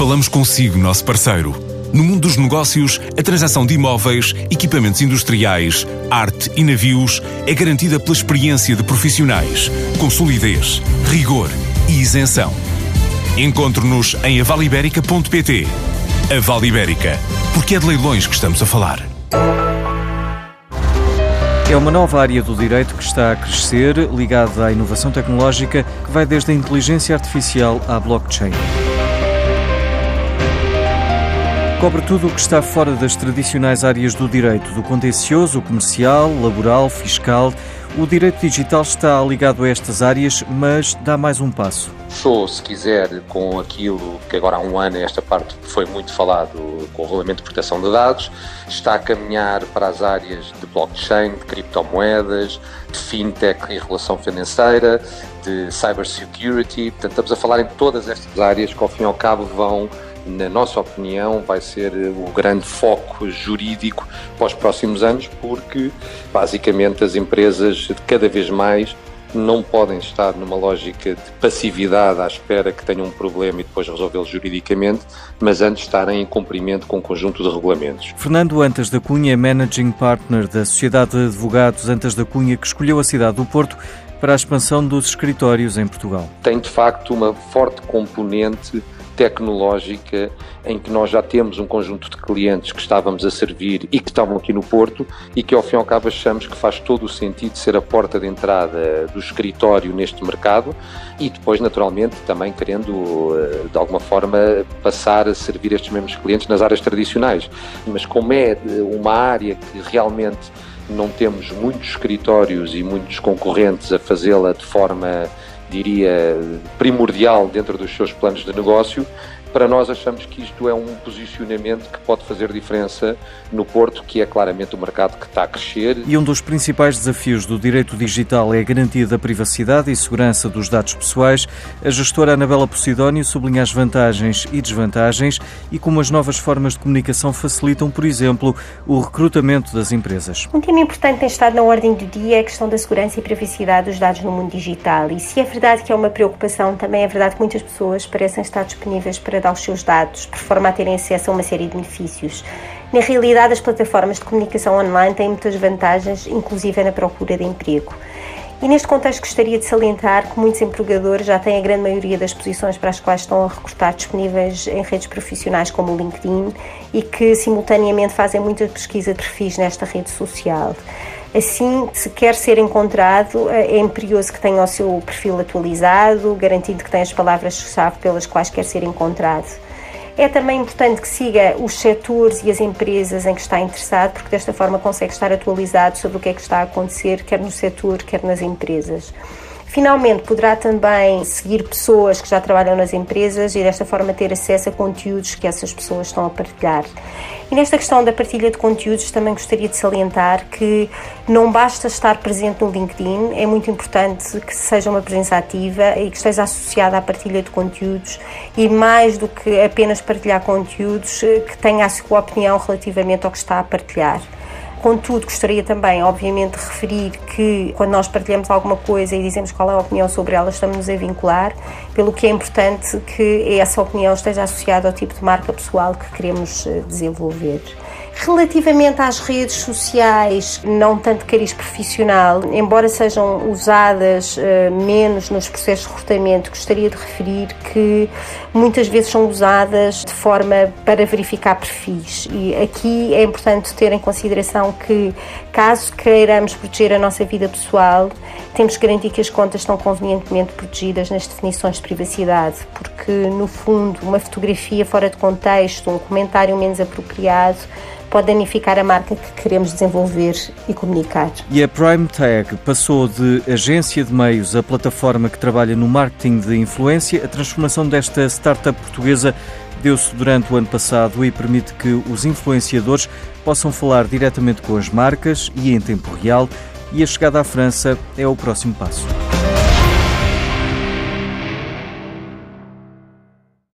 Falamos consigo, nosso parceiro. No mundo dos negócios, a transação de imóveis, equipamentos industriais, arte e navios é garantida pela experiência de profissionais, com solidez, rigor e isenção. Encontre-nos em avaliberica.pt. A Vale Ibérica, porque é de leilões que estamos a falar. É uma nova área do direito que está a crescer, ligada à inovação tecnológica, que vai desde a inteligência artificial à blockchain. Cobre tudo o que está fora das tradicionais áreas do direito, do contencioso, comercial, laboral, fiscal. O direito digital está ligado a estas áreas, mas dá mais um passo. Show, se quiser, com aquilo que agora há um ano esta parte foi muito falado com o regulamento de proteção de dados, está a caminhar para as áreas de blockchain, de criptomoedas, de fintech e relação financeira, de cybersecurity. Portanto, estamos a falar em todas estas áreas que, ao fim e ao cabo, vão na nossa opinião, vai ser o grande foco jurídico para os próximos anos, porque basicamente as empresas cada vez mais não podem estar numa lógica de passividade à espera que tenham um problema e depois resolvê-lo juridicamente, mas antes estarem em cumprimento com um conjunto de regulamentos. Fernando Antas da Cunha é Managing Partner da Sociedade de Advogados Antas da Cunha, que escolheu a cidade do Porto para a expansão dos escritórios em Portugal. Tem de facto uma forte componente tecnológica em que nós já temos um conjunto de clientes que estávamos a servir e que estavam aqui no Porto e que ao fim e ao cabo achamos que faz todo o sentido ser a porta de entrada do escritório neste mercado e depois naturalmente também querendo eh, de alguma forma passar a servir estes mesmos clientes nas áreas tradicionais. Mas como é uma área que realmente não temos muitos escritórios e muitos concorrentes a fazê-la de forma diria, primordial dentro dos seus planos de negócio, para nós achamos que isto é um posicionamento que pode fazer diferença no Porto, que é claramente o mercado que está a crescer. E um dos principais desafios do direito digital é a garantia da privacidade e segurança dos dados pessoais. A gestora Anabela Posidónio sublinha as vantagens e desvantagens e como as novas formas de comunicação facilitam, por exemplo, o recrutamento das empresas. Um tema importante tem estado na ordem do dia é a questão da segurança e privacidade dos dados no mundo digital. E se é verdade que é uma preocupação, também é verdade que muitas pessoas parecem estar disponíveis para dar os seus dados, por forma a terem acesso a uma série de benefícios. Na realidade, as plataformas de comunicação online têm muitas vantagens, inclusive na procura de emprego. E neste contexto gostaria de salientar que muitos empregadores já têm a grande maioria das posições para as quais estão a recrutar disponíveis em redes profissionais como o LinkedIn e que simultaneamente fazem muita pesquisa de perfis nesta rede social. Assim, se quer ser encontrado, é imperioso que tenha o seu perfil atualizado, garantindo que tem as palavras-chave pelas quais quer ser encontrado. É também importante que siga os setores e as empresas em que está interessado, porque desta forma consegue estar atualizado sobre o que é que está a acontecer, quer no setor, quer nas empresas. Finalmente, poderá também seguir pessoas que já trabalham nas empresas e desta forma ter acesso a conteúdos que essas pessoas estão a partilhar. E nesta questão da partilha de conteúdos, também gostaria de salientar que não basta estar presente no LinkedIn, é muito importante que seja uma presença ativa e que esteja associada à partilha de conteúdos e mais do que apenas partilhar conteúdos, que tenha a sua opinião relativamente ao que está a partilhar. Contudo, gostaria também, obviamente, de referir que quando nós partilhamos alguma coisa e dizemos qual é a opinião sobre ela, estamos-nos a vincular, pelo que é importante que essa opinião esteja associada ao tipo de marca pessoal que queremos eh, desenvolver. Relativamente às redes sociais, não tanto cariz profissional, embora sejam usadas uh, menos nos processos de recrutamento, gostaria de referir que muitas vezes são usadas de forma para verificar perfis. E aqui é importante ter em consideração que, caso queiramos proteger a nossa vida pessoal, temos que garantir que as contas estão convenientemente protegidas nas definições de privacidade, porque, no fundo, uma fotografia fora de contexto, um comentário menos apropriado, pode danificar a marca que queremos desenvolver e comunicar. E a Prime Tag passou de agência de meios a plataforma que trabalha no marketing de influência. A transformação desta startup portuguesa deu-se durante o ano passado e permite que os influenciadores possam falar diretamente com as marcas e em tempo real. E a chegada à França é o próximo passo.